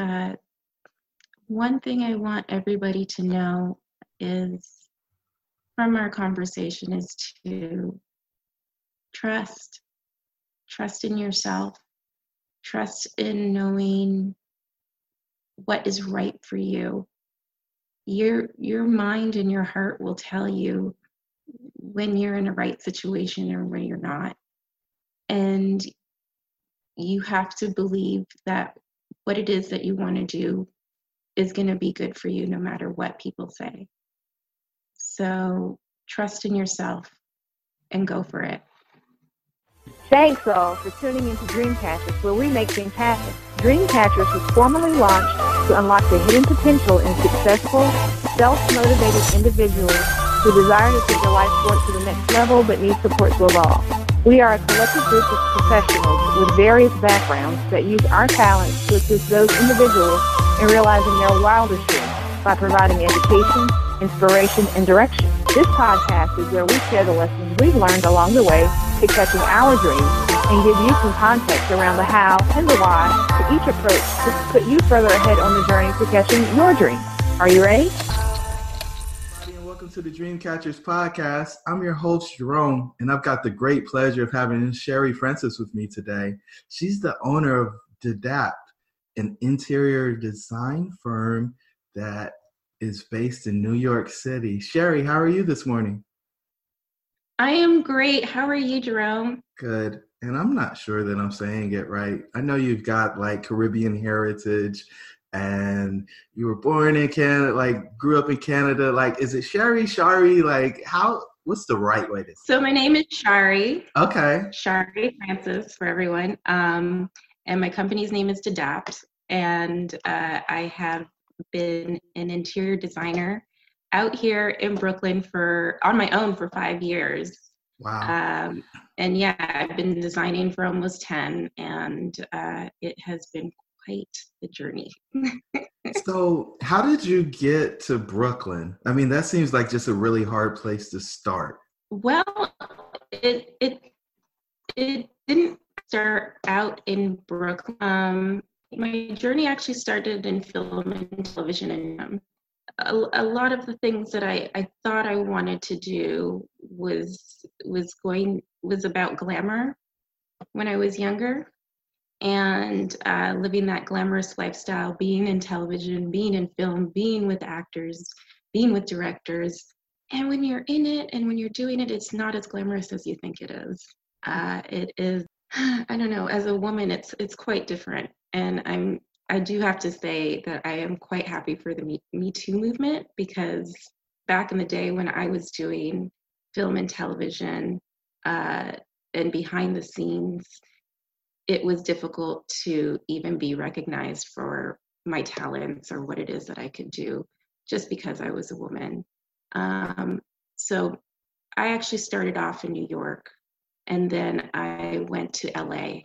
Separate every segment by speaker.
Speaker 1: Uh, one thing I want everybody to know is from our conversation is to trust. Trust in yourself. Trust in knowing what is right for you. Your your mind and your heart will tell you when you're in a right situation or when you're not. And you have to believe that what it is that you want to do is going to be good for you no matter what people say. So trust in yourself and go for it.
Speaker 2: Thanks all for tuning into Dreamcatchers, where we make things happen. Dreamcatchers was formally launched to unlock the hidden potential in successful, self-motivated individuals who desire to take their life forward to the next level but need support to evolve. We are a collective group of professionals with various backgrounds that use our talents to assist those individuals in realizing their wildest dreams by providing education, inspiration, and direction. This podcast is where we share the lessons we've learned along the way to catching our dreams and give you some context around the how and the why to each approach to put you further ahead on the journey to catching your dreams. Are you ready?
Speaker 3: To the Dreamcatchers podcast. I'm your host, Jerome, and I've got the great pleasure of having Sherry Francis with me today. She's the owner of Dadapt, an interior design firm that is based in New York City. Sherry, how are you this morning?
Speaker 1: I am great. How are you, Jerome?
Speaker 3: Good. And I'm not sure that I'm saying it right. I know you've got like Caribbean heritage and you were born in Canada, like grew up in Canada. Like, is it Sherry, Shari? Like, how? What's the right way to? Say
Speaker 1: so my name is Shari.
Speaker 3: Okay.
Speaker 1: Shari Francis for everyone. Um, and my company's name is Dadapt, and uh, I have been an interior designer out here in Brooklyn for on my own for five years.
Speaker 3: Wow.
Speaker 1: Um, and yeah, I've been designing for almost 10, and uh, it has been quite the journey.
Speaker 3: so, how did you get to Brooklyn? I mean, that seems like just a really hard place to start.
Speaker 1: Well, it it it didn't start out in Brooklyn. Um, my journey actually started in film and television, and um, a, a, lot of the things that I, I thought I wanted to do was was going was about glamour when I was younger and uh, living that glamorous lifestyle, being in television, being in film, being with actors, being with directors. And when you're in it and when you're doing it, it's not as glamorous as you think it is. Uh, it is, I don't know, as a woman, it's it's quite different. And I'm I do have to say that I am quite happy for the Me, Me Too movement because back in the day when I was doing film and television uh, and behind the scenes, it was difficult to even be recognized for my talents or what it is that I could do just because I was a woman. Um, so I actually started off in New York and then I went to LA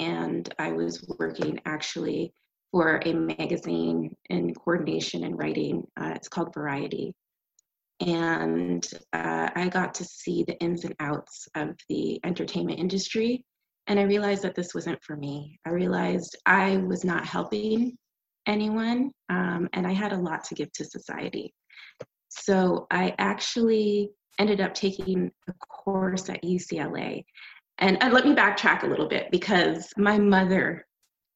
Speaker 1: and I was working actually for a magazine in coordination and writing. Uh, it's called Variety. And uh, I got to see the ins and outs of the entertainment industry and I realized that this wasn't for me. I realized I was not helping anyone, um, and I had a lot to give to society. So I actually ended up taking a course at UCLA. And, let me backtrack a little bit because my mother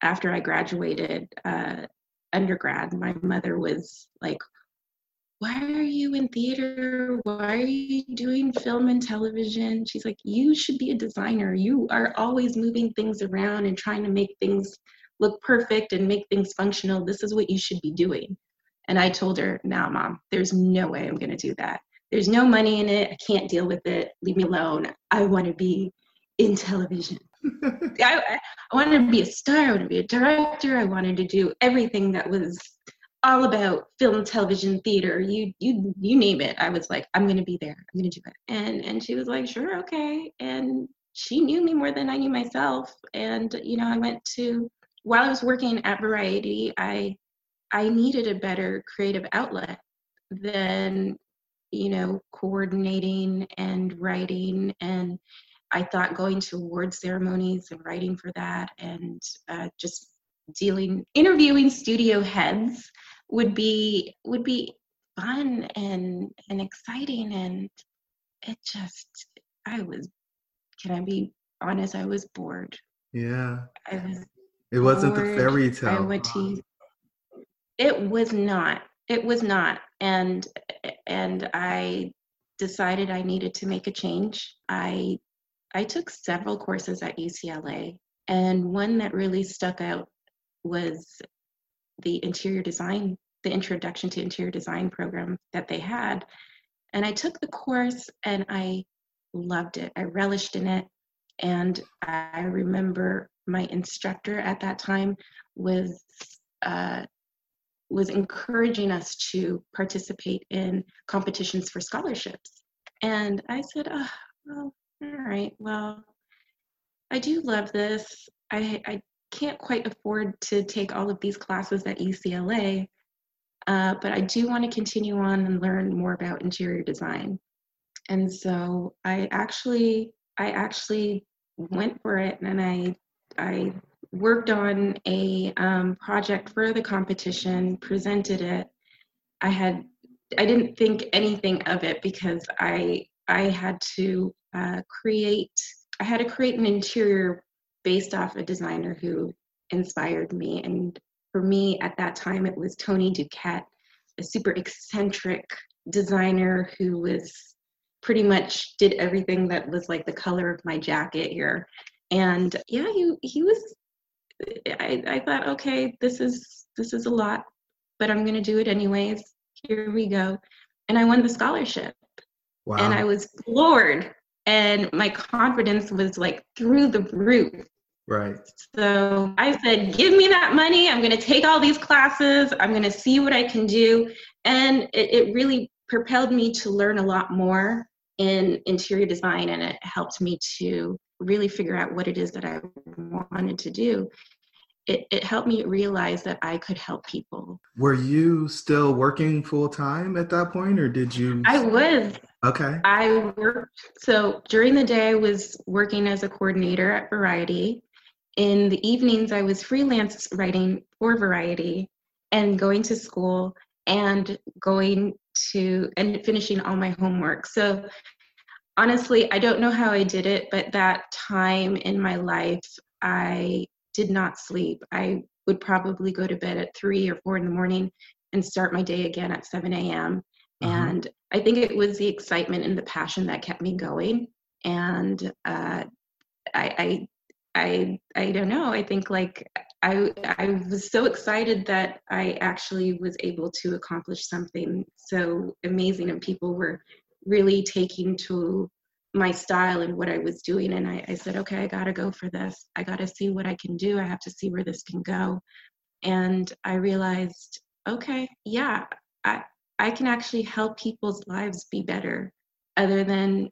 Speaker 1: after I graduated uh, undergrad, my mother was like, why are you in theater? Why are you doing film and television? She's like, you should be a designer. You are always moving things around and trying to make things look perfect and make things functional. This is what you should be doing. And I told her, nah, mom, there's no way I'm going to do that. There's no money in it. I can't deal with it. Leave me alone. I want to be in television. I, I wanted to be a star. I wanted to be a director. I wanted to do everything that was all about film, television, theater. You you you name it. I was like, I'm gonna be there. I'm gonna do it. And and she was like, sure, okay. And she knew me more than I knew myself. And you know, I went to while I was working at Variety, I I needed a better creative outlet than you know coordinating and writing and I thought going to award ceremonies and writing for that and uh, just dealing interviewing studio heads would be would be fun and and exciting and it just I was can I be honest I was bored.
Speaker 3: Yeah.
Speaker 1: I was
Speaker 3: It wasn't bored. the fairy tale.
Speaker 1: I went to it was not. It was not. And and I decided I needed to make a change. I I took several courses at UCLA, and one that really stuck out was the interior design, the introduction to interior design program that they had. And I took the course and I loved it. I relished in it. And I remember my instructor at that time was uh, was encouraging us to participate in competitions for scholarships. And I said, oh, well, all right, well, I do love this. I, I can't quite afford to take all of these classes at UCLA, uh, but I do want to continue on and learn more about interior design. And so I actually, I actually went for it, and I, I worked on a um, project for the competition, presented it. I had, I didn't think anything of it because I, I had to uh, create, I had to create an interior based off a designer who inspired me. And for me at that time, it was Tony Duquette, a super eccentric designer who was pretty much did everything that was like the color of my jacket here. And yeah, he he was I, I thought, okay, this is this is a lot, but I'm gonna do it anyways. Here we go. And I won the scholarship. Wow. And I was floored and my confidence was like through the roof.
Speaker 3: Right.
Speaker 1: So I said, give me that money. I'm going to take all these classes. I'm going to see what I can do. And it, it, really propelled me to learn a lot more in interior design and it helped me to really figure out what it is that I wanted to do. It, it helped me realize that I could help people.
Speaker 3: Were you still working full time at that point or did you?
Speaker 1: I was.
Speaker 3: Okay.
Speaker 1: I worked, so during the day, I was working as a coordinator at Variety. In the evenings, I was freelance writing for Variety and going to school and going to and finishing all my homework. So honestly, I don't know how I did it, but that time in my life, I did not sleep. I would probably go to bed at three or four in the morning and start my day again at 7 a.m. Uh-huh. And I think it was the excitement and the passion that kept me going. And uh, I, I, I, I don't know. I think like I, I was so excited that I actually was able to accomplish something so amazing, and people were really taking to my style and what I was doing. And I, I said, okay, I got to go for this. I got to see what I can do. I have to see where this can go. And I realized, okay, yeah, I, I can actually help people's lives be better other than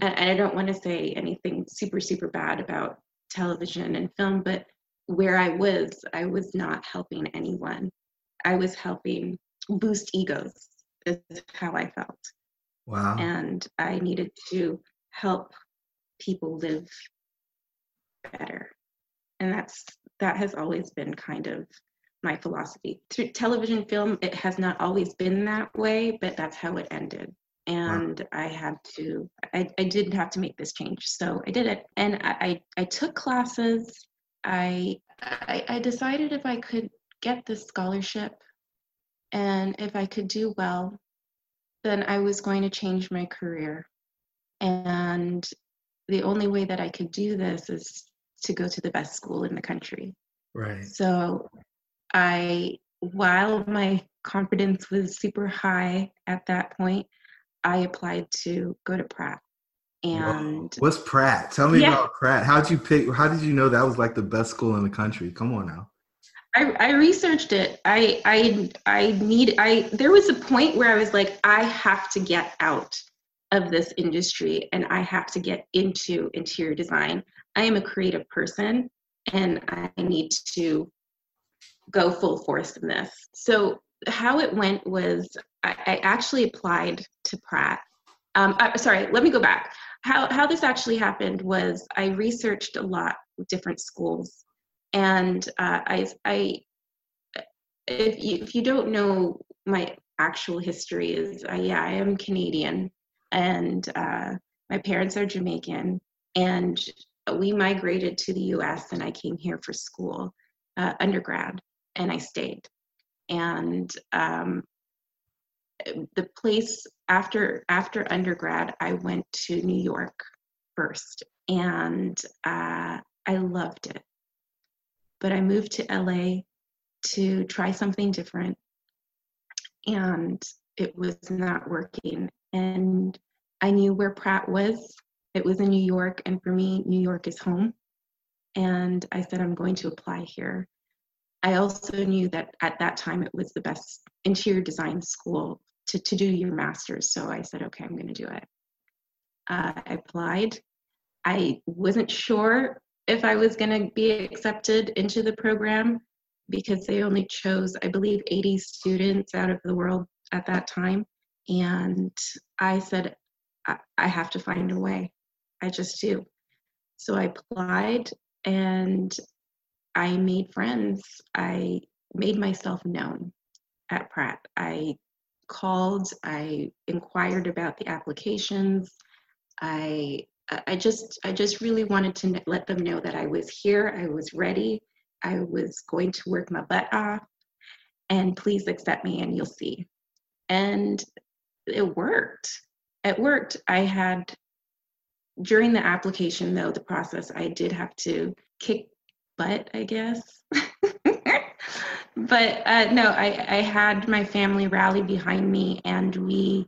Speaker 1: and I don't want to say anything super super bad about television and film but where I was I was not helping anyone I was helping boost egos is how I felt
Speaker 3: wow
Speaker 1: and I needed to help people live better and that's that has always been kind of my philosophy. Through television film, it has not always been that way, but that's how it ended. And wow. I had to, I, I did have to make this change. So I did it. And I, I, I took classes. I, I, I decided if I could get this scholarship and if I could do well, then I was going to change my career. And the only way that I could do this is to go to the best school in the country.
Speaker 3: Right.
Speaker 1: So I, while my confidence was super high at that point, I applied to go to Pratt. And
Speaker 3: what's Pratt? Tell me
Speaker 1: Yeah.
Speaker 3: about Pratt. How'd you pick? How did you know that was like the best school in the country? Come on now.
Speaker 1: I, I researched it. I I I need I there was a point where I was like, I have to get out of this industry and I have to get into interior design. I am a creative person and I need to go full force in this. So how it went was I, I actually applied to Pratt. Um, I, sorry, let me go back. How how this actually happened was I researched a lot with different schools and uh, I, I, if you, if you don't know my actual history is, uh, yeah, I am Canadian, and uh, my parents are Jamaican, and we migrated to the U.S. and I came here for school, uh, undergrad, and I stayed, and um, the place after after undergrad, I went to New York first, and uh, I loved it but I moved to LA to try something different. And it was not working. And I knew where Pratt was. It was in New York. And for me, New York is home. And I said, I'm going to apply here. I also knew that at that time it was the best interior design school to, to do your master's. So I said, okay, I'm going to do it. Uh, I applied. I wasn't sure if I was going to be accepted into the program because they only chose, I believe, 80 students out of the world at that time. And I said, I, I have to find a way. I just do. So I applied and I made friends. I made myself known at Pratt. I called, I inquired about the applications. I I- just I just really wanted to let them know that I was here, I was ready, I was going to work my butt off, and please accept me and you'll see. And it worked. It worked. I had during the application though, the process, I did have to kick butt, I guess. but uh, no, I, I had my family rally behind me and we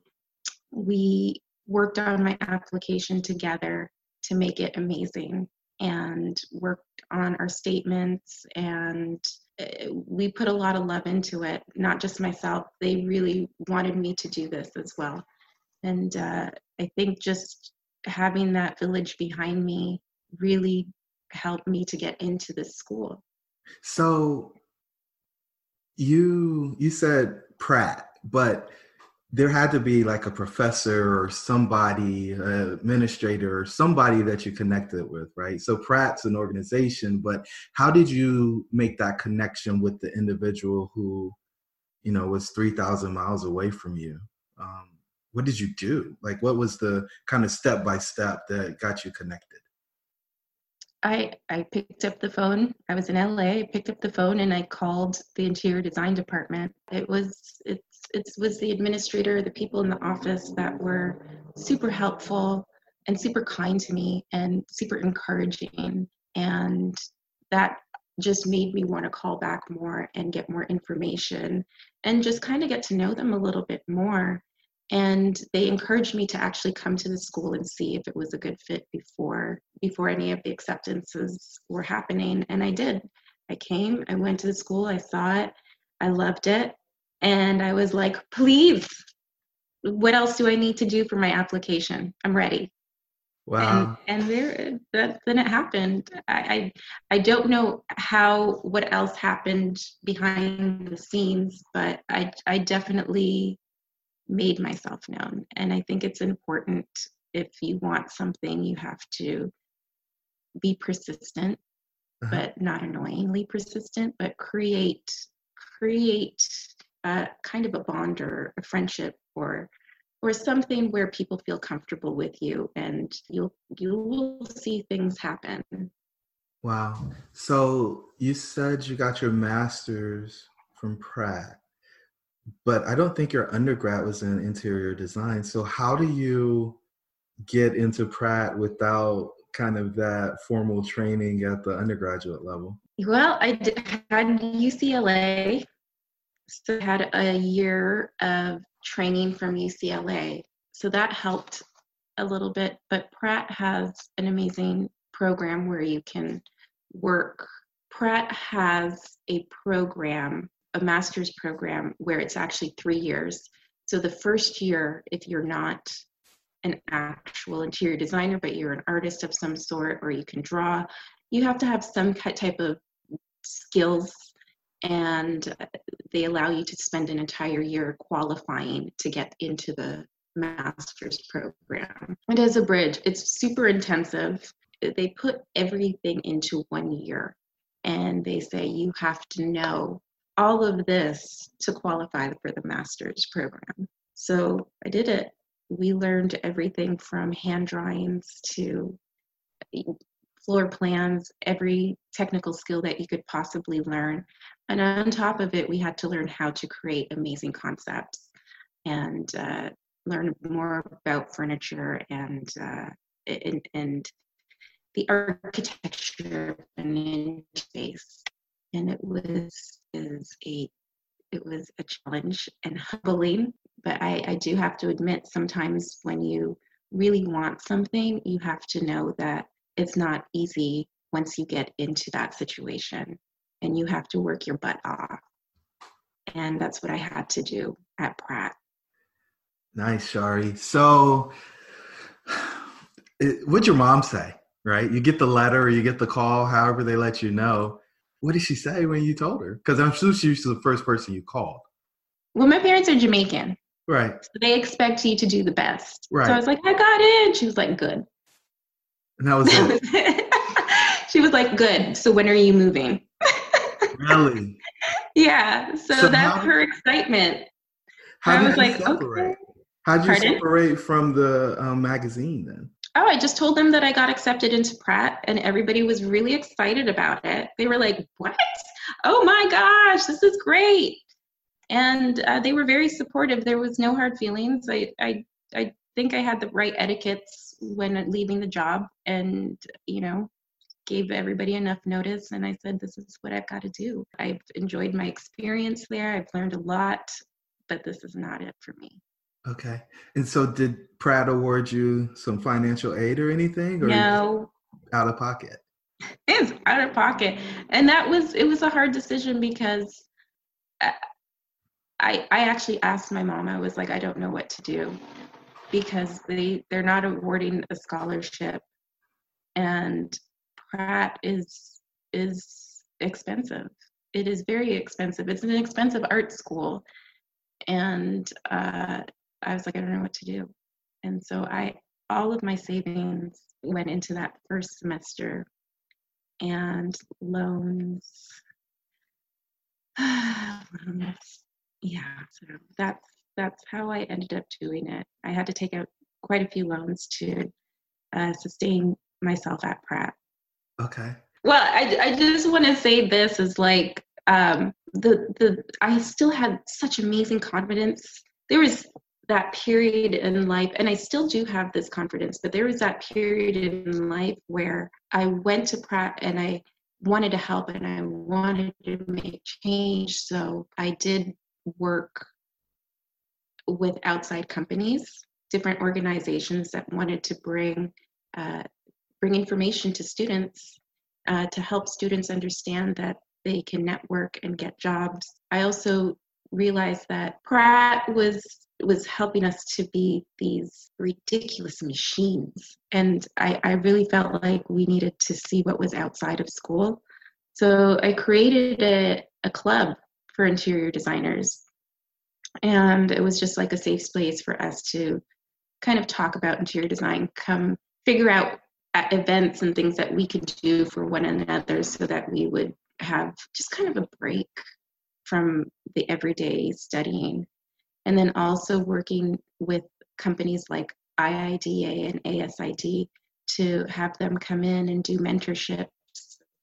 Speaker 1: we worked on my application together to make it amazing and worked on our statements and uh, we put a lot of love into it not just myself. They really wanted me to do this as well. And uh, i think just having that village behind me really helped me to get into this school.
Speaker 3: So you you said Pratt, but there had to be like a professor or somebody, administrator or somebody that you connected with, right? So Pratt's an organization, but how did you make that connection with the individual who, you know, was three thousand miles away from you? Um, what did you do? Like, what was the kind of step by step that got you connected?
Speaker 1: I I picked up the phone. I was in LA. I picked up the phone and I called the interior design department. It was it's it was the administrator, the people in the office that were super helpful and super kind to me and super encouraging. And that just made me want to call back more and get more information and just kind of get to know them a little bit more. And they encouraged me to actually come to the school and see if it was a good fit before before any of the acceptances were happening. And I did. I came, I went to the school, I saw it, I loved it, and I was like, please, what else do I need to do for my application? I'm ready.
Speaker 3: Wow.
Speaker 1: And and there that then it happened. I, I I don't know how what else happened behind the scenes, but I I definitely made myself known. And I think it's important if you want something, you have to be persistent,
Speaker 3: Uh-huh.
Speaker 1: but not annoyingly persistent, but create create a kind of a bond or a friendship or or something where people feel comfortable with you and you'll you will see things happen
Speaker 3: Wow. So you said you got your master's from Pratt, but I don't think your undergrad was in interior design. So how do you get into Pratt without kind of that formal training at the undergraduate level?
Speaker 1: Well, I did, had UCLA, so I had a year of training from UCLA. So that helped a little bit, but Pratt has an amazing program where you can work. Pratt has a program, a master's program, where it's actually three years. So the first year, if you're not an actual interior designer, but you're an artist of some sort, or you can draw, you have to have some type of skills, and they allow you to spend an entire year qualifying to get into the master's program. It is a bridge, it's super intensive. They put everything into one year, and they say you have to know all of this to qualify for the master's program. So I did it we learned everything from hand drawings to floor plans, every technical skill that you could possibly learn. And on top of it, we had to learn how to create amazing concepts and uh, learn more about furniture and, uh, and, and the architecture and space. And it was is a it was a challenge and humbling but I, I do have to admit sometimes when you really want something, you have to know that it's not easy once you get into that situation and you have to work your butt off. And that's what I had to do at Pratt.
Speaker 3: Nice, Shari. So, what'd your mom say? Right? You get the letter or you get the call, however they let you know. What did she say when you told her? Because I'm sure she was the first person you called.
Speaker 1: Well, my parents are Jamaican.
Speaker 3: Right.
Speaker 1: So they expect you to do the best.
Speaker 3: Right.
Speaker 1: So I was like, I got it. She was like, good.
Speaker 3: And that was it.
Speaker 1: she was like, good. So when are you moving?
Speaker 3: really?
Speaker 1: Yeah. So, so that's how, her excitement.
Speaker 3: How I was like, separate? okay. How'd you Pardon? separate from the um, magazine then?
Speaker 1: Oh, I just told them that I got accepted into Pratt, and everybody was really excited about it. They were like, "What? Oh my gosh, this is great!" and uh, they were very supportive. There was no hard feelings. I, I, I think I had the right etiquettes when leaving the job, and you know, gave everybody enough notice. And I said, "This is what I've got to do." I've enjoyed my experience there. I've learned a lot, but this is not it for me.
Speaker 3: Okay. And so, did Pratt award you some financial aid or anything? Or
Speaker 1: no.
Speaker 3: Out of pocket.
Speaker 1: It's out of pocket, and that was it was a hard decision because uh, I, I actually asked my mom, I was like, I don't know what to do because they, they're not awarding a scholarship and Pratt is, is expensive. It is very expensive. It's an expensive art school. And uh, I was like, I don't know what to do. And so I, all of my savings went into that first semester and loans, loans. Yeah so that's that's how i ended up doing it. I had to take out quite a few loans to uh, sustain myself at pratt.
Speaker 3: Okay.
Speaker 1: Well i, I just want to say this is like um, the the i still had such amazing confidence. There was that period in life and i still do have this confidence but there was that period in life where i went to pratt and i wanted to help and i wanted to make change so i did work with outside companies, different organizations that wanted to bring uh, bring information to students uh, to help students understand that they can network and get jobs. I also realized that Pratt was was helping us to be these ridiculous machines, and I, I really felt like we needed to see what was outside of school. So I created a, a club for interior designers. And it was just like a safe space for us to kind of talk about interior design, come figure out events and things that we could do for one another so that we would have just kind of a break from the everyday studying. And then also working with companies like IIDA and ASID to have them come in and do mentorships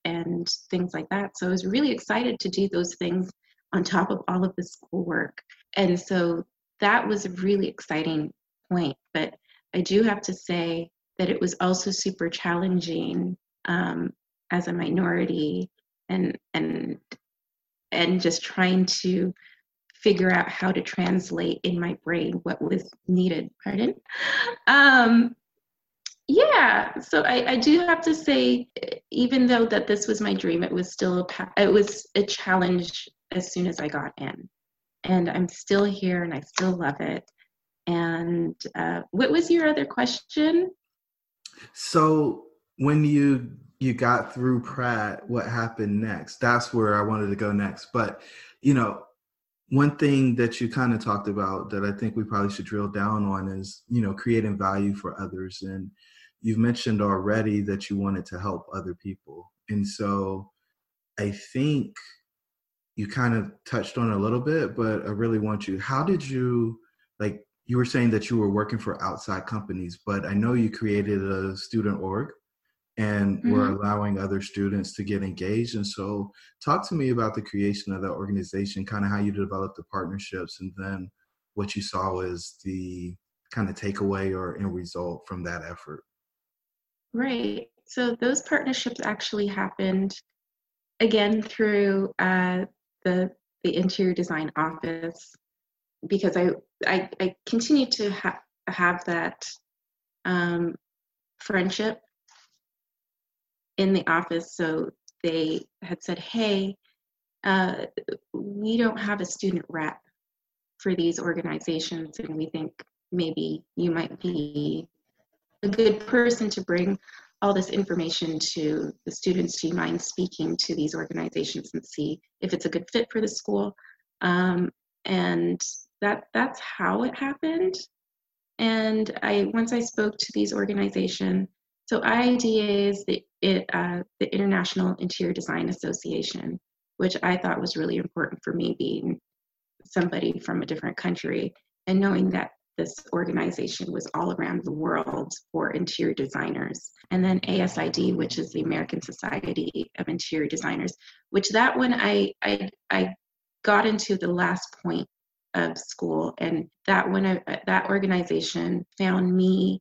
Speaker 1: and things like that. So I was really excited to do those things on top of all of the schoolwork. And so that was a really exciting point. But I do have to say that it was also super challenging um, as a minority and and and just trying to figure out how to translate in my brain what was needed pardon? Um, yeah so I, I do have to say even though that this was my dream it was still a it was a challenge as soon as i got in. And i'm still here and i still love it. And uh, what was your other question?
Speaker 3: So when you you got through pratt what happened next? That's where i wanted to go next. But you know one thing that you kind of talked about that i think we probably should drill down on is you know creating value for others. And you've mentioned already that you wanted to help other people. And so I think you kind of touched on a little bit, but I really want you, how did you, like, you were saying that you were working for outside companies, but I know you created a student org and mm-hmm. were allowing other students to get engaged. And so, talk to me about the creation of that organization, kind of how you developed the partnerships, and then what you saw as the kind of takeaway or end result from that effort.
Speaker 1: Right. So those partnerships actually happened again through uh, the the interior design office because I I, I continue to ha- have that um, friendship in the office. So they had said, "Hey, uh, we don't have a student rep for these organizations, and we think maybe you might be a good person to bring all this information to the students. Do you mind speaking to these organizations and see if it's a good fit for the school? Um, and that that's how it happened. And I once I spoke to these organizations. So IIDA is the it, uh, the International Interior Design Association, which I thought was really important for me being somebody from a different country and knowing that this organization was all around the world for interior designers. And then ASID, which is the American Society of Interior Designers, which that one I I, I got into the last point of school, and that one I, that organization found me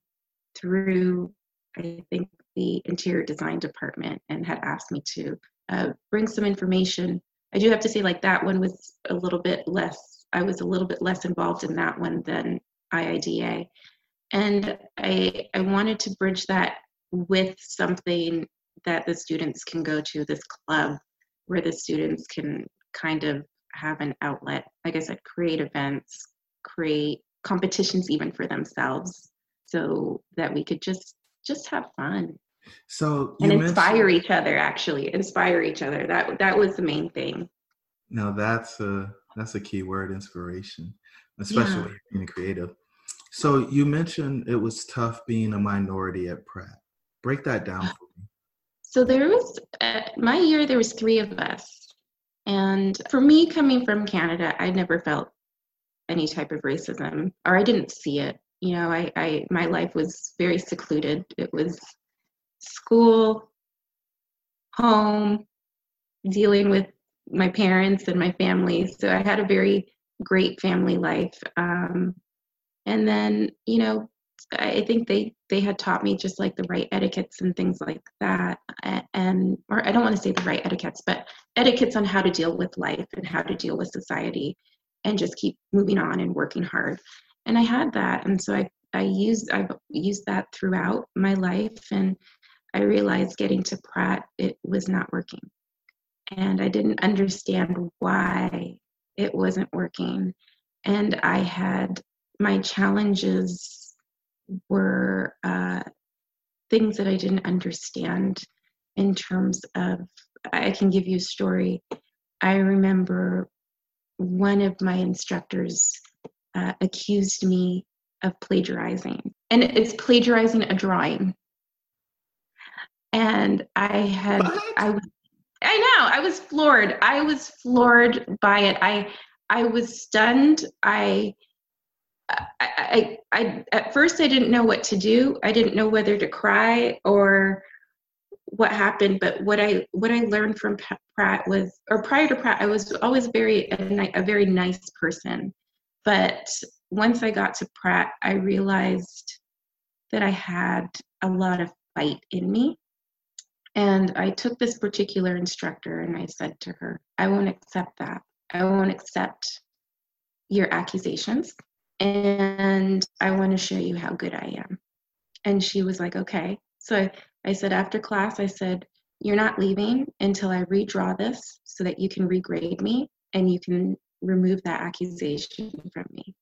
Speaker 1: through I think the interior design department and had asked me to uh, bring some information. I do have to say, like that one was a little bit less. I was a little bit less involved in that one than IIDA. And I, I wanted to bridge that with something that the students can go to, this club where the students can kind of have an outlet. Like I said, create events, create competitions even for themselves so that we could just just have fun
Speaker 3: so
Speaker 1: and inspire each other actually inspire each other that that was the main thing
Speaker 3: no that's a that's a key word inspiration especially yeah. being creative so you mentioned it was tough being a minority at Pratt. Break that down for me.
Speaker 1: So there was uh, my year. There was three of us, and for me, coming from Canada, I never felt any type of racism, or I didn't see it. You know, I, I my life was very secluded. It was school, home, dealing with my parents and my family. So I had a very great family life. Um, and then you know i think they they had taught me just like the right etiquettes and things like that and or i don't want to say the right etiquettes but etiquettes on how to deal with life and how to deal with society and just keep moving on and working hard and i had that and so i i used i used that throughout my life and i realized getting to pratt it was not working and i didn't understand why it wasn't working and i had my challenges were uh, things that I didn't understand in terms of, I can give you a story. I remember one of my instructors uh, accused me of plagiarizing, and it's plagiarizing a drawing. And I had, what? I was, I know, I was floored. I was floored by it. I, I was stunned. I, I, I, I, at first I didn't know what to do. I didn't know whether to cry or what happened but what i what i learned from pratt was or prior to pratt i was always very a, a very nice person but once i got to pratt i realized that i had a lot of fight in me. And i took this particular instructor and i said to her i won't accept that. I won't accept your accusations. And i want to show you how good i am. And she was like okay. So I said, after class, I said, You're not leaving until I redraw this so that you can regrade me and you can remove that accusation from me.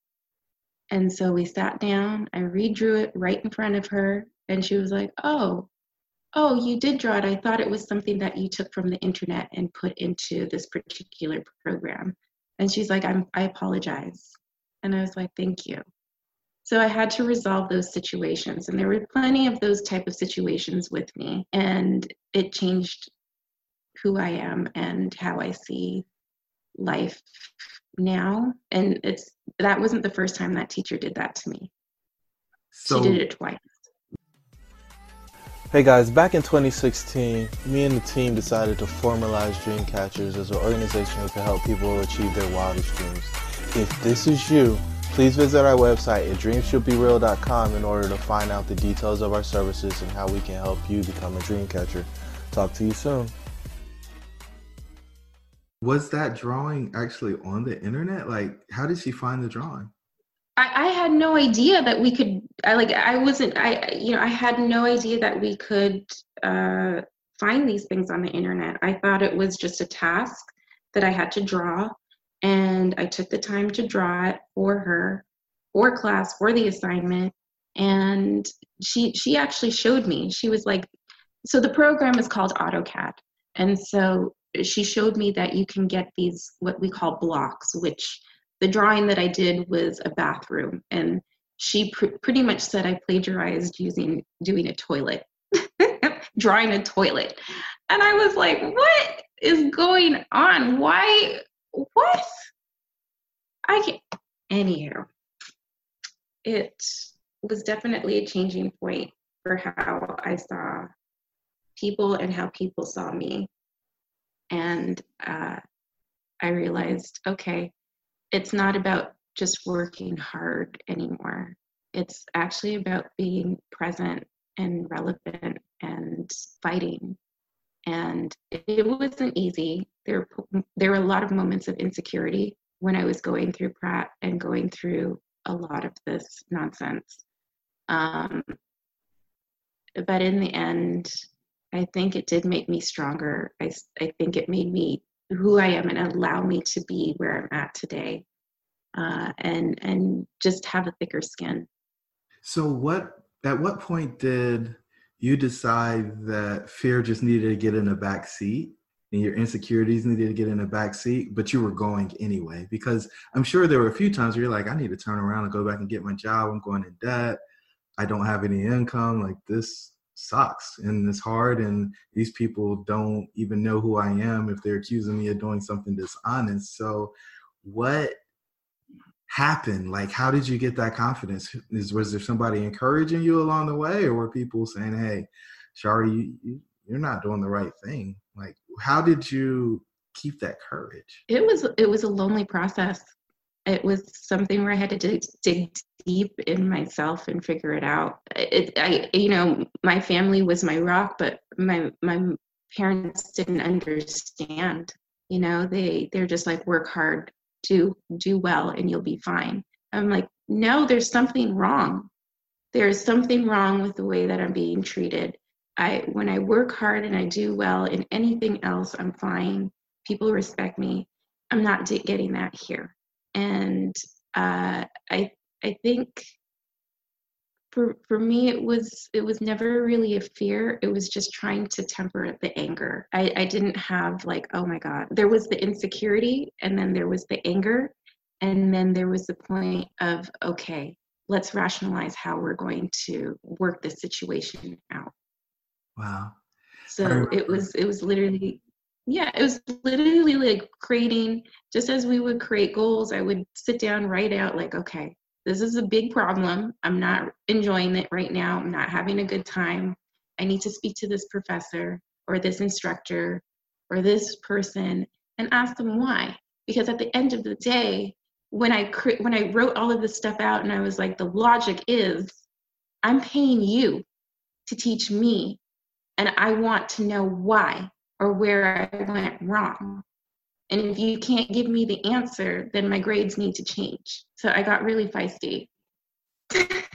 Speaker 1: And so we sat down, I redrew it right in front of her, and she was like, Oh, oh, you did draw it. I thought it was something that you took from the internet and put into this particular program. And she's like, I'm, I apologize. And I was like, Thank you. So I had to resolve those situations. And there were plenty of those type of situations with me. And it changed who I am and how I see life now. And it's that wasn't the first time that teacher did that to me. So, she did it twice.
Speaker 4: Hey guys, back in 2016, me and the team decided to formalize Dreamcatchers as an organization that can help people achieve their wildest dreams. If this is you, Please visit our website at dreamshouldbereal.com in order to find out the details of our services and how we can help you become a dream catcher. Talk to you soon.
Speaker 3: Was that drawing actually on the internet? Like, how did she find the drawing?
Speaker 1: I, I had no idea that we could. I like. I wasn't. I you know. I had no idea that we could uh, find these things on the internet. I thought it was just a task that I had to draw and I took the time to draw it for her, for class, for the assignment. And she she actually showed me. She was like, so the program is called AutoCAD, and so she showed me that you can get these what we call blocks, which the drawing that I did was a bathroom, and she pr- pretty much said I plagiarized using doing a toilet, drawing a toilet, and I was like, what is going on? Why what? I can't. Anywho, it was definitely a changing point for how I saw people and how people saw me. And uh, I realized, okay, it's not about just working hard anymore. It's actually about being present and relevant and fighting and it wasn't easy. There, there were a lot of moments of insecurity when I was going through Pratt and going through a lot of this nonsense. Um, but in the end, I think it did make me stronger. I, I think it made me who I am and allow me to be where I'm at today, uh, and and just have a thicker skin.
Speaker 3: So, what at what point did you decide that fear just needed to get in a back seat and your insecurities needed to get in a back seat, but you were going anyway. Because I'm sure there were a few times where you're like, I need to turn around and go back and get my job. I'm going in debt. I don't have any income. Like this sucks and it's hard. And these people don't even know who I am if they're accusing me of doing something dishonest. So, what happened Like, how did you get that confidence? Is was there somebody encouraging you along the way, or were people saying, "Hey, Shari, you, you you're not doing the right thing"? Like, how did you keep that courage?
Speaker 1: It was it was a lonely process. It was something where I had to dig, dig deep in myself and figure it out. It, I, you know, my family was my rock, but my my parents didn't understand. You know, they they're just like work hard, do do well and you'll be fine. I'm like no there's something wrong. There's something wrong with the way that i'm being treated. I when i work hard and i do well in anything else i'm fine. People respect me. I'm not getting that here and uh, i i think for for me it was it was never really a fear. It was just trying to temper the anger. I, I didn't have like oh my god. There was the insecurity and then there was the anger and then there was the point of okay let's rationalize how we're going to work this situation out.
Speaker 3: Wow.
Speaker 1: So it was it was literally yeah it was literally like creating just as we would create goals i would sit down write out like okay this is a big problem. I'm not enjoying it right now. I'm not having a good time. I need to speak to this professor or this instructor or this person and ask them why. Because at the end of the day, when I cre- when I wrote all of this stuff out and I was like, the logic is, I'm paying you to teach me, and I want to know why or where I went wrong. And if you can't give me the answer, then my grades need to change. So I got really feisty.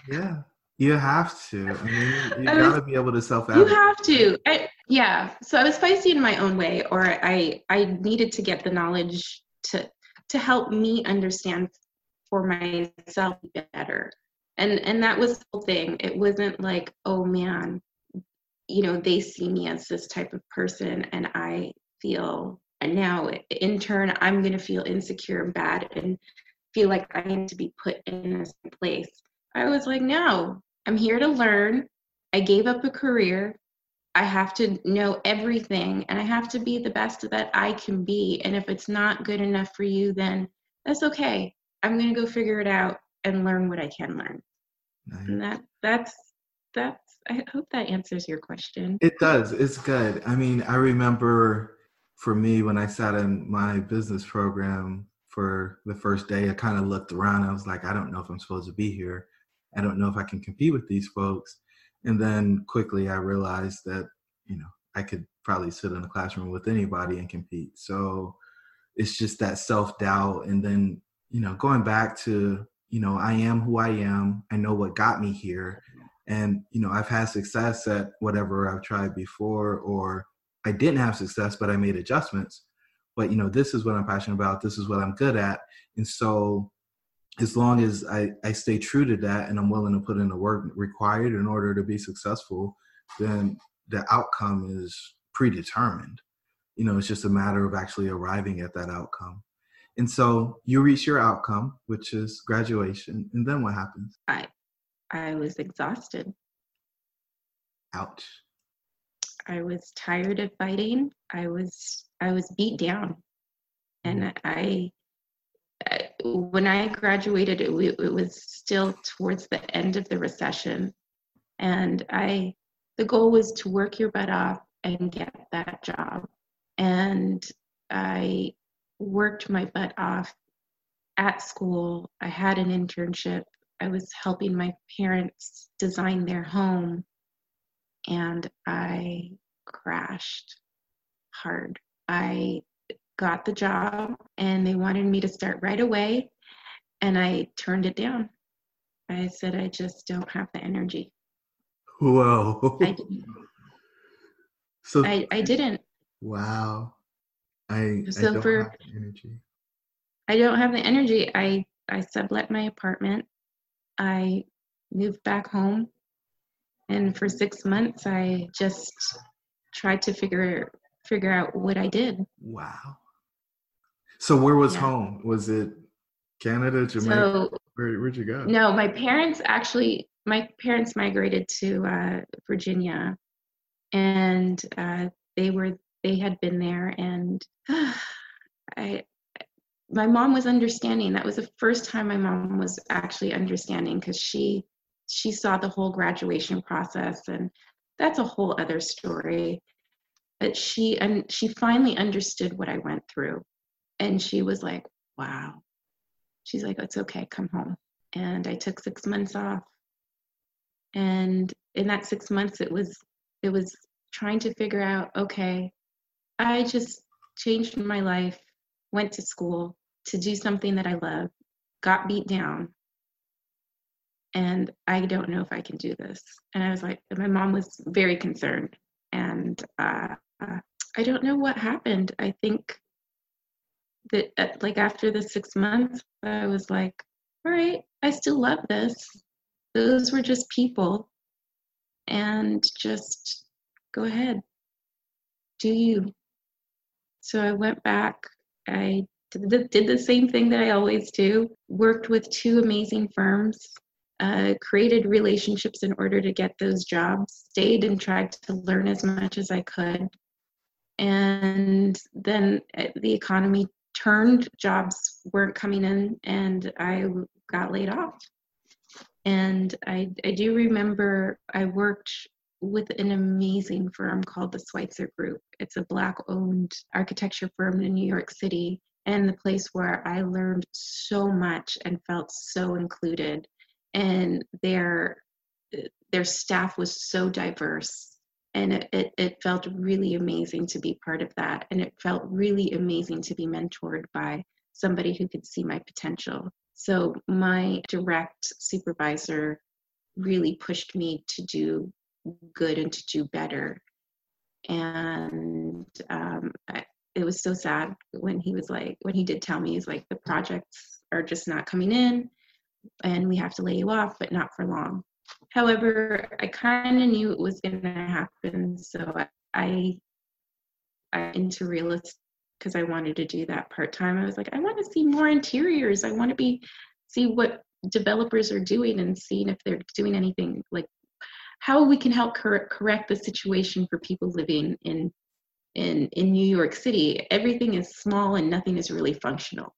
Speaker 3: yeah, you have to. I mean, you gotta be able to self.
Speaker 1: You have to. I, yeah. So I was feisty in my own way, or I I needed to get the knowledge to to help me understand for myself better. And and that was the whole thing. It wasn't like, oh man, you know, they see me as this type of person, and I feel and now in turn I'm gonna feel insecure and bad and feel like I need to be put in this place. I was like, no, I'm here to learn. I gave up a career. I have to know everything and I have to be the best that I can be. And if it's not good enough for you, then that's okay. I'm going to go figure it out and learn what I can learn. Nice. And that that's that's I hope that answers your question.
Speaker 3: It does. It's good. I mean, I remember for me when I sat in my business program for the first day, I kind of looked around. I was like, I don't know if I'm supposed to be here. I don't know if I can compete with these folks. And then quickly I realized that, you know, I could probably sit in a classroom with anybody and compete. So it's just that self doubt. And then, you know, going back to, you know, I am who I am. I know what got me here. And, you know, I've had success at whatever I've tried before, or I didn't have success, but I made adjustments. But, you know, this is what I'm passionate about. This is what I'm good at. And so as long as I, I stay true to that and I'm willing to put in the work required in order to be successful, then the outcome is predetermined. You know, it's just a matter of actually arriving at that outcome. And so you reach your outcome, which is graduation, and then what happens?
Speaker 1: I I was exhausted.
Speaker 3: Ouch.
Speaker 1: I was tired of fighting. I was I was beat down. And mm. I when I graduated, it, it was still towards the end of the recession, and I the goal was to work your butt off and get that job, and I worked my butt off at school. I had an internship. I was helping my parents design their home, and I crashed hard. I got the job and they wanted me to start right away and I turned it down. I said I just don't have the energy.
Speaker 3: Whoa.
Speaker 1: I didn't. So I, I didn't.
Speaker 3: Wow. I so I don't for, have the energy.
Speaker 1: I don't have the energy. I I sublet my apartment. I moved back home and for six months I just tried to figure figure out what I did.
Speaker 3: Wow. So where was yeah. home? Was it Canada, Jamaica? So, Where, would you go?
Speaker 1: No, my parents actually, my parents migrated to uh, Virginia, and uh, they were they had been there, and uh, I, my mom was understanding. That was the first time my mom was actually understanding because she she saw the whole graduation process, and that's a whole other story. But she and she finally understood what I went through and she was like, wow. She's like, it's okay, come home. And I took six months off. And in that six months, it was it was trying to figure out, okay, I just changed my life, went to school to do something that I love, got beat down, and I don't know if I can do this. And I was like, my mom was very concerned, and uh, I don't know what happened. I think that uh, like after the six months i was like all right i still love this. Those were just people. And just go ahead. Do you. So i went back. I did the, same thing that i always do worked with two amazing firms uh, created relationships in order to get those jobs stayed and tried to learn as much as i could and then uh, the economy turned, jobs weren't coming in, and I got laid off. And I, I do remember I worked with an amazing firm called the Schweitzer Group. It's a Black owned architecture firm in New York City and the place where I learned so much and felt so included. And their their staff was so diverse and it, it, it, felt really amazing to be part of that. And it felt really amazing to be mentored by somebody who could see my potential. So my direct supervisor really pushed me to do good and to do better. And um, it was so sad when he was like when he did tell me he's like the projects are just not coming in and we have to lay you off but not for long However, I kind of knew it was going to happen, so I, I, into real estate because I wanted to do that part time. I was like, I want to see more interiors. I want to be see what developers are doing and seeing if they're doing anything like how we can help cor- correct the situation for people living in in in New York City. Everything is small and nothing is really functional.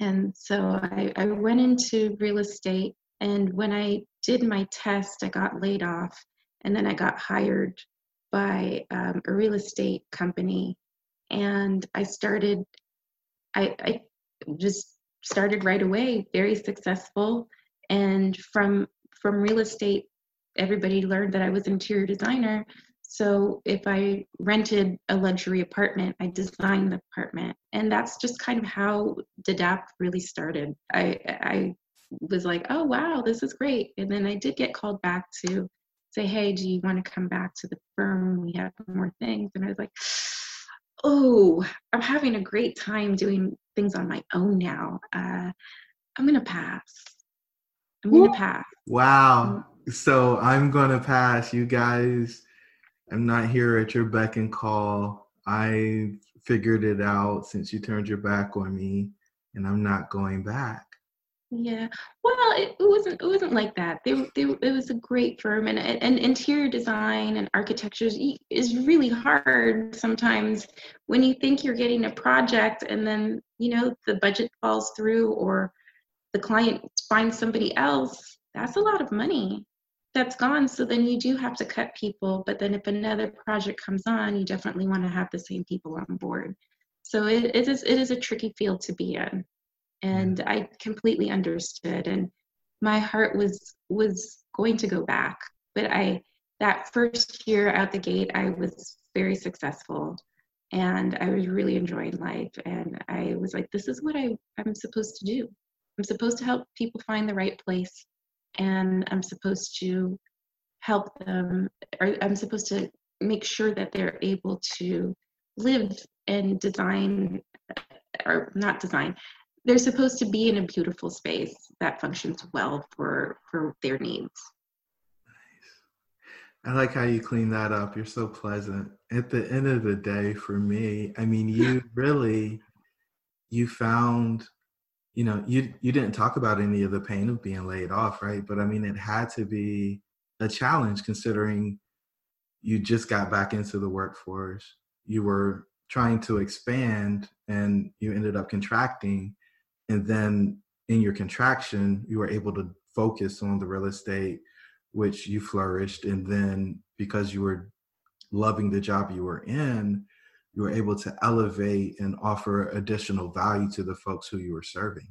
Speaker 1: And so I, I went into real estate and when I did my test, I got laid off. And then I got hired by um, a real estate company. And I started, I, I just started right away, very successful. And from from real estate, everybody learned that I was interior designer. So if I rented a luxury apartment, I designed the apartment, and that's just kind of how DADAPT really started. I I was like, oh, wow, this is great. And then I did get called back to say, hey, do you want to come back to the firm? We have more things. And I was like, oh, I'm having a great time doing things on my own now. Uh, I'm going to pass. I'm going to pass.
Speaker 3: Wow. So I'm going to pass. You guys, I'm not here at your beck and call. I figured it out since you turned your back on me, and I'm not going back.
Speaker 1: Yeah, well, it, it, wasn't. It wasn't like that. They, they, it was a great firm, and and interior design and architecture is really hard sometimes when you think you're getting a project, and then you know the budget falls through, or the client finds somebody else. That's a lot of money that's gone. So then you do have to cut people. But then if another project comes on, you definitely want to have the same people on board. So it, it is it is a tricky field to be in and mm. I completely understood and my heart was was going to go back but I that first year out the gate I was very successful and I was really enjoying life and I was like this is what I I'm supposed to do I'm supposed to help people find the right place and I'm supposed to help them or I'm supposed to make sure that they're able to live and design or not design they're supposed to be in a beautiful space that functions well for for their needs Nice.
Speaker 3: I like how you clean that up. You're so pleasant. At the end of the day, for me, I mean, you really, you found, you know, you you didn't talk about any of the pain of being laid off, right? But I mean, it had to be a challenge considering you just got back into the workforce. You were trying to expand, and you ended up contracting and then in your contraction you were able to focus on the real estate which you flourished and then because you were loving the job you were in you were able to elevate and offer additional value to the folks who you were serving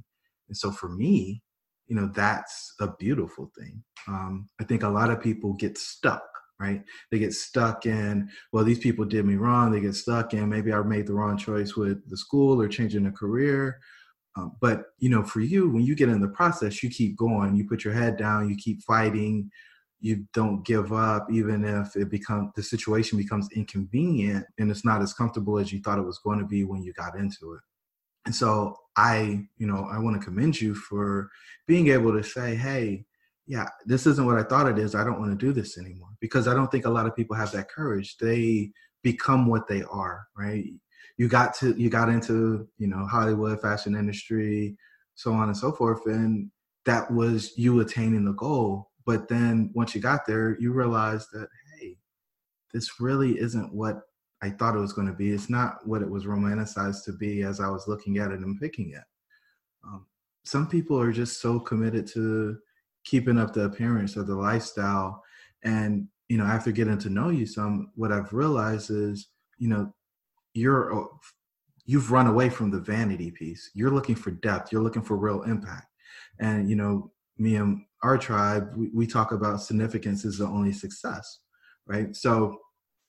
Speaker 3: and so for me you know that's a beautiful thing um, i think a lot of people get stuck right they get stuck in well these people did me wrong they get stuck in maybe i made the wrong choice with the school or changing a career um, but you know, for you, when you get in the process, you keep going. You put your head down. You keep fighting. You don't give up, even if it becomes the situation becomes inconvenient and it's not as comfortable as you thought it was going to be when you got into it. And so I, you know, I want to commend you for being able to say, "Hey, yeah, this isn't what I thought it is. I don't want to do this anymore." Because I don't think a lot of people have that courage. They become what they are, right? you got to you got into you know Hollywood fashion industry, so on and so forth, and that was you attaining the goal. But then once you got there, you realized that hey, this really isn't what I thought it was going to be. It's not what it was romanticized to be as I was looking at it and picking it. Um, some people are just so committed to keeping up the appearance or the lifestyle and you know, after getting to know you some, what I've realized is, you know, you're uh, you've run away from the vanity piece. You're looking for depth. You're looking for real impact. And you know, me and our tribe, we, we talk about significance is the only success, right? So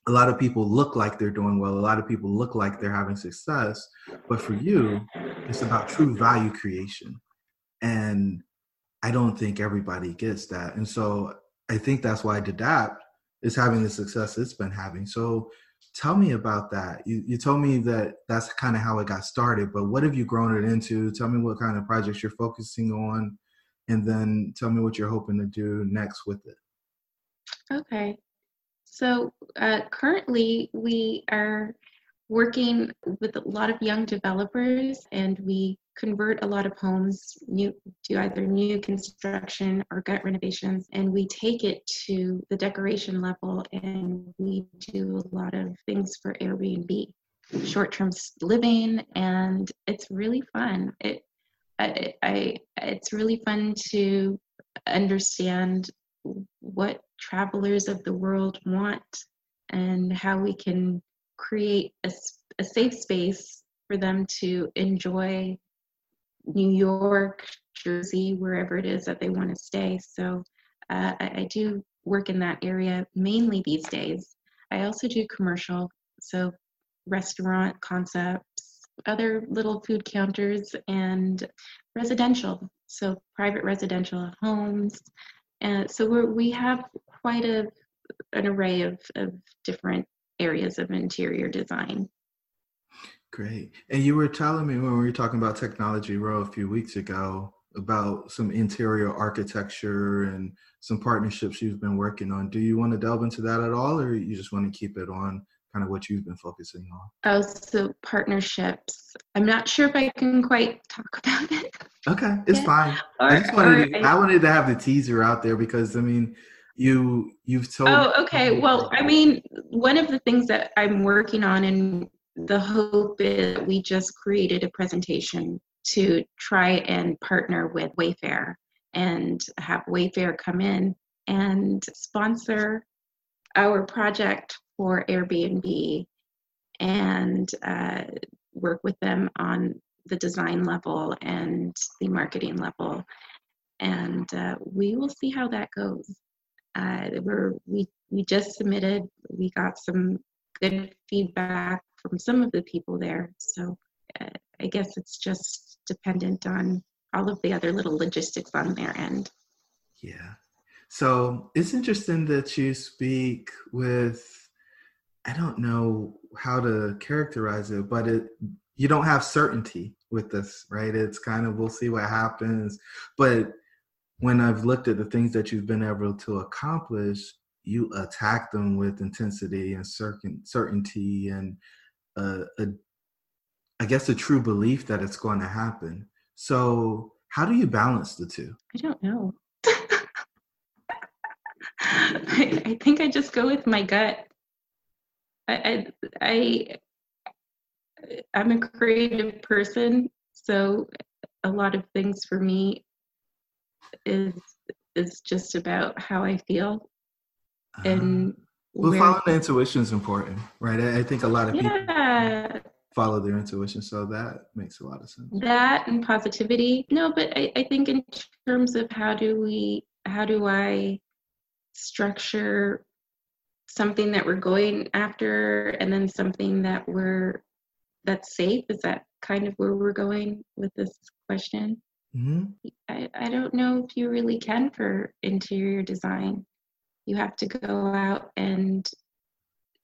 Speaker 3: a lot of people look like they're doing well. A lot of people look like they're having success. But for you, it's about true value creation. And I don't think everybody gets that. And so I think that's why DADAPT is having the success it's been having. So tell me about that. You, you told me that that's kind of how it got started, but what have you grown it into? Tell me what kind of projects you're focusing on, and then tell me what you're hoping to do next with it.
Speaker 1: Okay. So uh, currently, we are working with a lot of young developers, and we convert a lot of homes new to either new construction or gut renovations and we take it to the decoration level and we do a lot of things for airbnb short-term living and it's really fun it I, I it's really fun to understand what travelers of the world want and how we can create a, a safe space for them to enjoy New York, Jersey, wherever it is that they want to stay. So uh, I, I, do work in that area mainly these days. I also do commercial, so restaurant concepts, other little food counters, and residential, so private residential homes. And so we we have quite a, an array of, of different areas of interior design.
Speaker 3: Great. And you were telling me when we were talking about Technology Row a few weeks ago about some interior architecture and some partnerships you've been working on. Do you want to delve into that at all, or you just want to keep it on kind of what you've been focusing on?
Speaker 1: Oh, so partnerships. I'm not sure if I can quite talk about it.
Speaker 3: Okay, it's yeah. fine. Or, I just wanted to, I, I wanted to have the teaser out there because I mean, you you've told.
Speaker 1: Oh, okay. Well, I mean, one of the things that I'm working on and the hope is we just created a presentation to try and partner with Wayfair and have Wayfair come in and sponsor our project for Airbnb and uh, work with them on the design level and the marketing level. And uh, we will see how that goes. Uh, we're, we, we just submitted, we got some good feedback from some of the people there. So uh, I guess it's just dependent on all of the other little logistics on their end.
Speaker 3: Yeah. So it's interesting that you speak with, I don't know how to characterize it, but it you don't have certainty with this, right? It's kind of we'll see what happens. But when I've looked at the things that you've been able to accomplish, you attack them with intensity and certain certainty and a, a I guess a true belief that it's going to happen. So how do you balance the two?
Speaker 1: I don't know. I, I, think I just go with my gut. I, I, I I'm a creative person, so a lot of things for me is is just about how I feel, uh-huh. and
Speaker 3: well, following the intuition is important, right? I, I, think a lot of
Speaker 1: yeah.
Speaker 3: people follow their intuition, so that makes a lot of sense.
Speaker 1: That and positivity. No, but I, I think in terms of how do we, how do I structure something that we're going after, and then something that we're that's safe. Is that kind of where we're going with this question?
Speaker 3: Mm-hmm.
Speaker 1: I, I don't know if you really can for interior design you have to go out and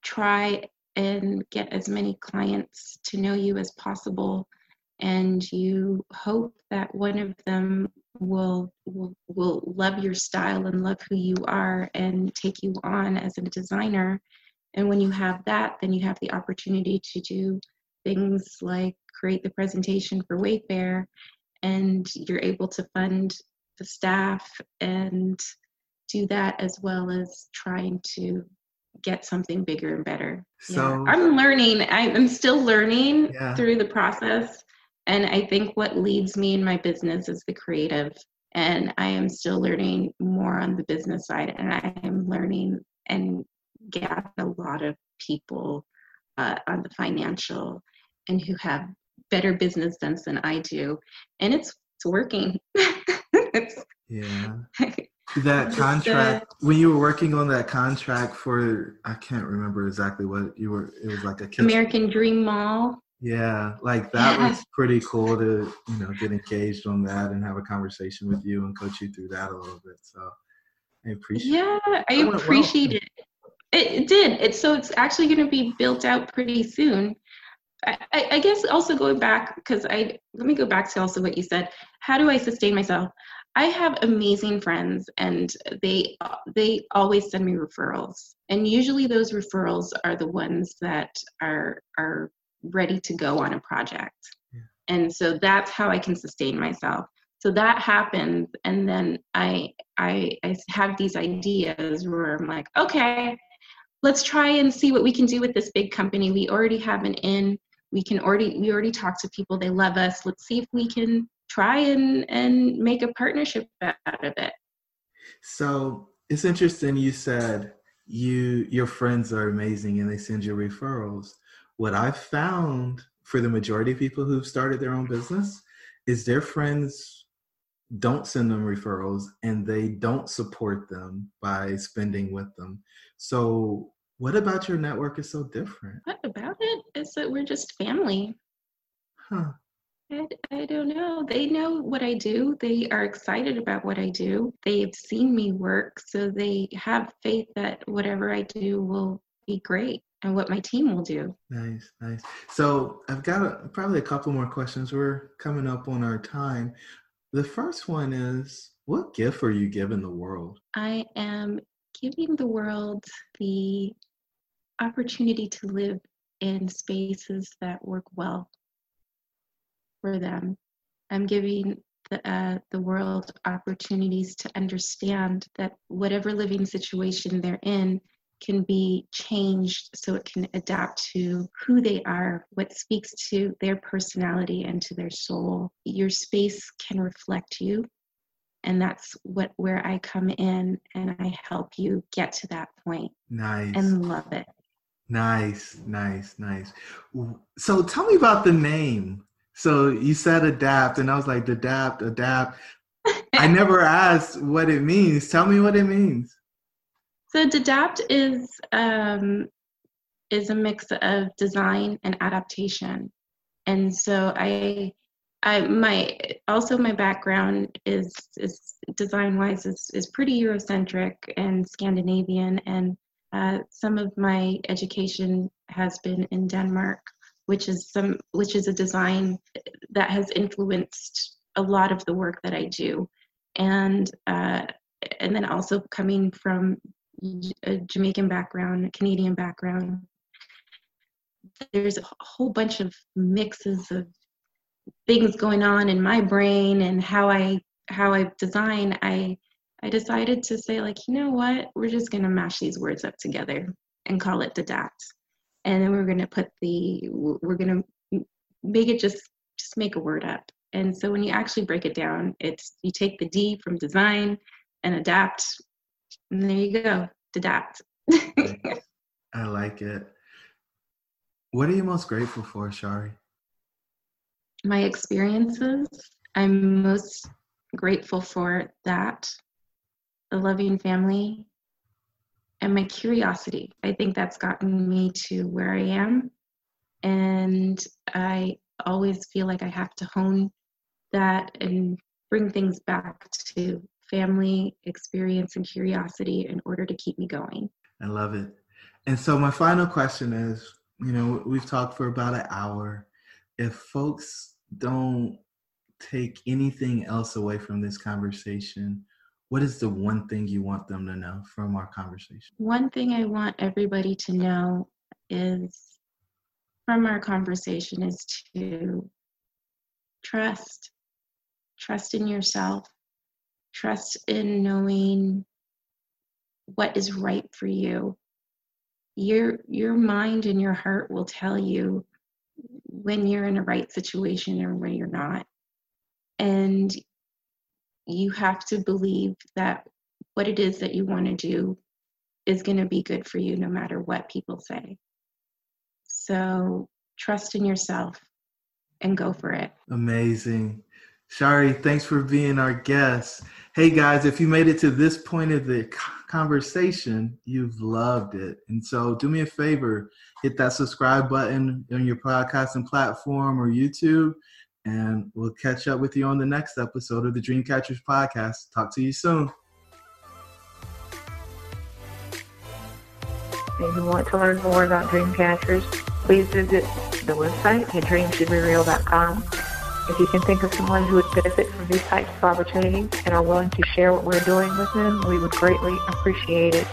Speaker 1: try and get as many clients to know you as possible and you hope that one of them will will will love your style and love who you are and take you on as a designer and when you have that then you have the opportunity to do things like create the presentation for wayfair and you're able to fund the staff and do that as well as trying to get something bigger and better. So yeah. I'm learning. I'm still learning yeah. through the process. And I think what leads me in my business is the creative. And I am still learning more on the business side. And I am learning and get a lot of people uh, on the financial and who have better business sense than I do, and it's it's working.
Speaker 3: it's, yeah. that contract when you were working on that contract for I can't remember exactly what you were. It was like a
Speaker 1: kitchen. American Dream Mall.
Speaker 3: Yeah, like that was pretty cool to you know get engaged on that and have a conversation with you and coach you through that a little bit. So I appreciate.
Speaker 1: Yeah, I appreciate well. it. It did. It's so it's actually going to be built out pretty soon. I, I guess also going back because I let me go back to also what you said. How do I sustain myself? I have amazing friends, and they they always send me referrals, and usually those referrals are the ones that are are ready to go on a project. Yeah. And so that's how I can sustain myself. So that happens and then I, I I have these ideas where I'm like, okay, let's try and see what we can do with this big company. We already have an in. We can already we already talk to people. They love us. Let's see if we can try and and make a partnership out of it.
Speaker 3: So it's interesting you said you your friends are amazing and they send you referrals what I've found for the majority of people who've started their own business is their friends don't send them referrals and they don't support them by spending with them. So, what about your network is so different?
Speaker 1: What about it is that we're just family. Huh. I, I don't know. They know what I do. They are excited about what I do. They've seen me work, so they have faith that whatever I do will be great and what my team will do.
Speaker 3: Nice, nice. So I've got a, probably a couple more questions. We're coming up on our time. The first one is what gift are you giving the world?
Speaker 1: I am giving the world the opportunity to live in spaces that work well for them. I'm giving the, uh, the world opportunities to understand that whatever living situation they're in, can be changed so it can adapt to who they are, what speaks to their personality and to their soul. Your space can reflect you. And that's what where I come in and I help you get to that point.
Speaker 3: Nice.
Speaker 1: And love it.
Speaker 3: Nice, nice, nice. So tell me about the name. So you said adapt, and I was like, adapt, adapt. I never asked what it means. Tell me what it means.
Speaker 1: So DADAPT is um, is a mix of design and adaptation, and so I, I my also my background is is design wise is is pretty Eurocentric and Scandinavian, and uh, some of my education has been in Denmark, which is some which is a design that has influenced a lot of the work that I do, and uh, and then also coming from a Jamaican background, a Canadian background. There's a whole bunch of mixes of things going on in my brain and how I how I design. I I decided to say like, you know what, we're just gonna mash these words up together and call it the adapt. And then we're gonna put the we're gonna make it just just make a word up. And so when you actually break it down, it's you take the D from design and adapt and there you go, adapt.
Speaker 3: I like it. What are you most grateful for, Shari?
Speaker 1: My experiences. I'm most grateful for that, a loving family, and my curiosity. I think that's gotten me to where I am. And I always feel like I have to hone that and bring things back to family experience and curiosity in order to keep me going.
Speaker 3: I love it. And so, my final question is you know, we've talked for about an hour. If folks don't take anything else away from this conversation, what is the one thing you want them to know from our conversation?
Speaker 1: One thing I want everybody to know is from our conversation is to trust, trust in yourself, trust in knowing what is right for you your your mind and your heart will tell you when you're in a right situation or when you're not and you have to believe that what it is that you want to do is going to be good for you no matter what people say. So trust in yourself and go for it.
Speaker 3: Amazing. Shari, thanks for being our guest. Hey guys, if you made it to this point of the conversation, you've loved it. And so do me a favor, hit that subscribe button on your podcasting platform or YouTube, and we'll catch up with you on the next episode of the Dreamcatchers podcast. Talk to you soon.
Speaker 2: If you want to learn more about Dreamcatchers, please visit the website at dreamshouldereal.com. If you can think of someone who would benefit from these types of opportunities and are willing to share what we're doing with them, we would greatly appreciate it.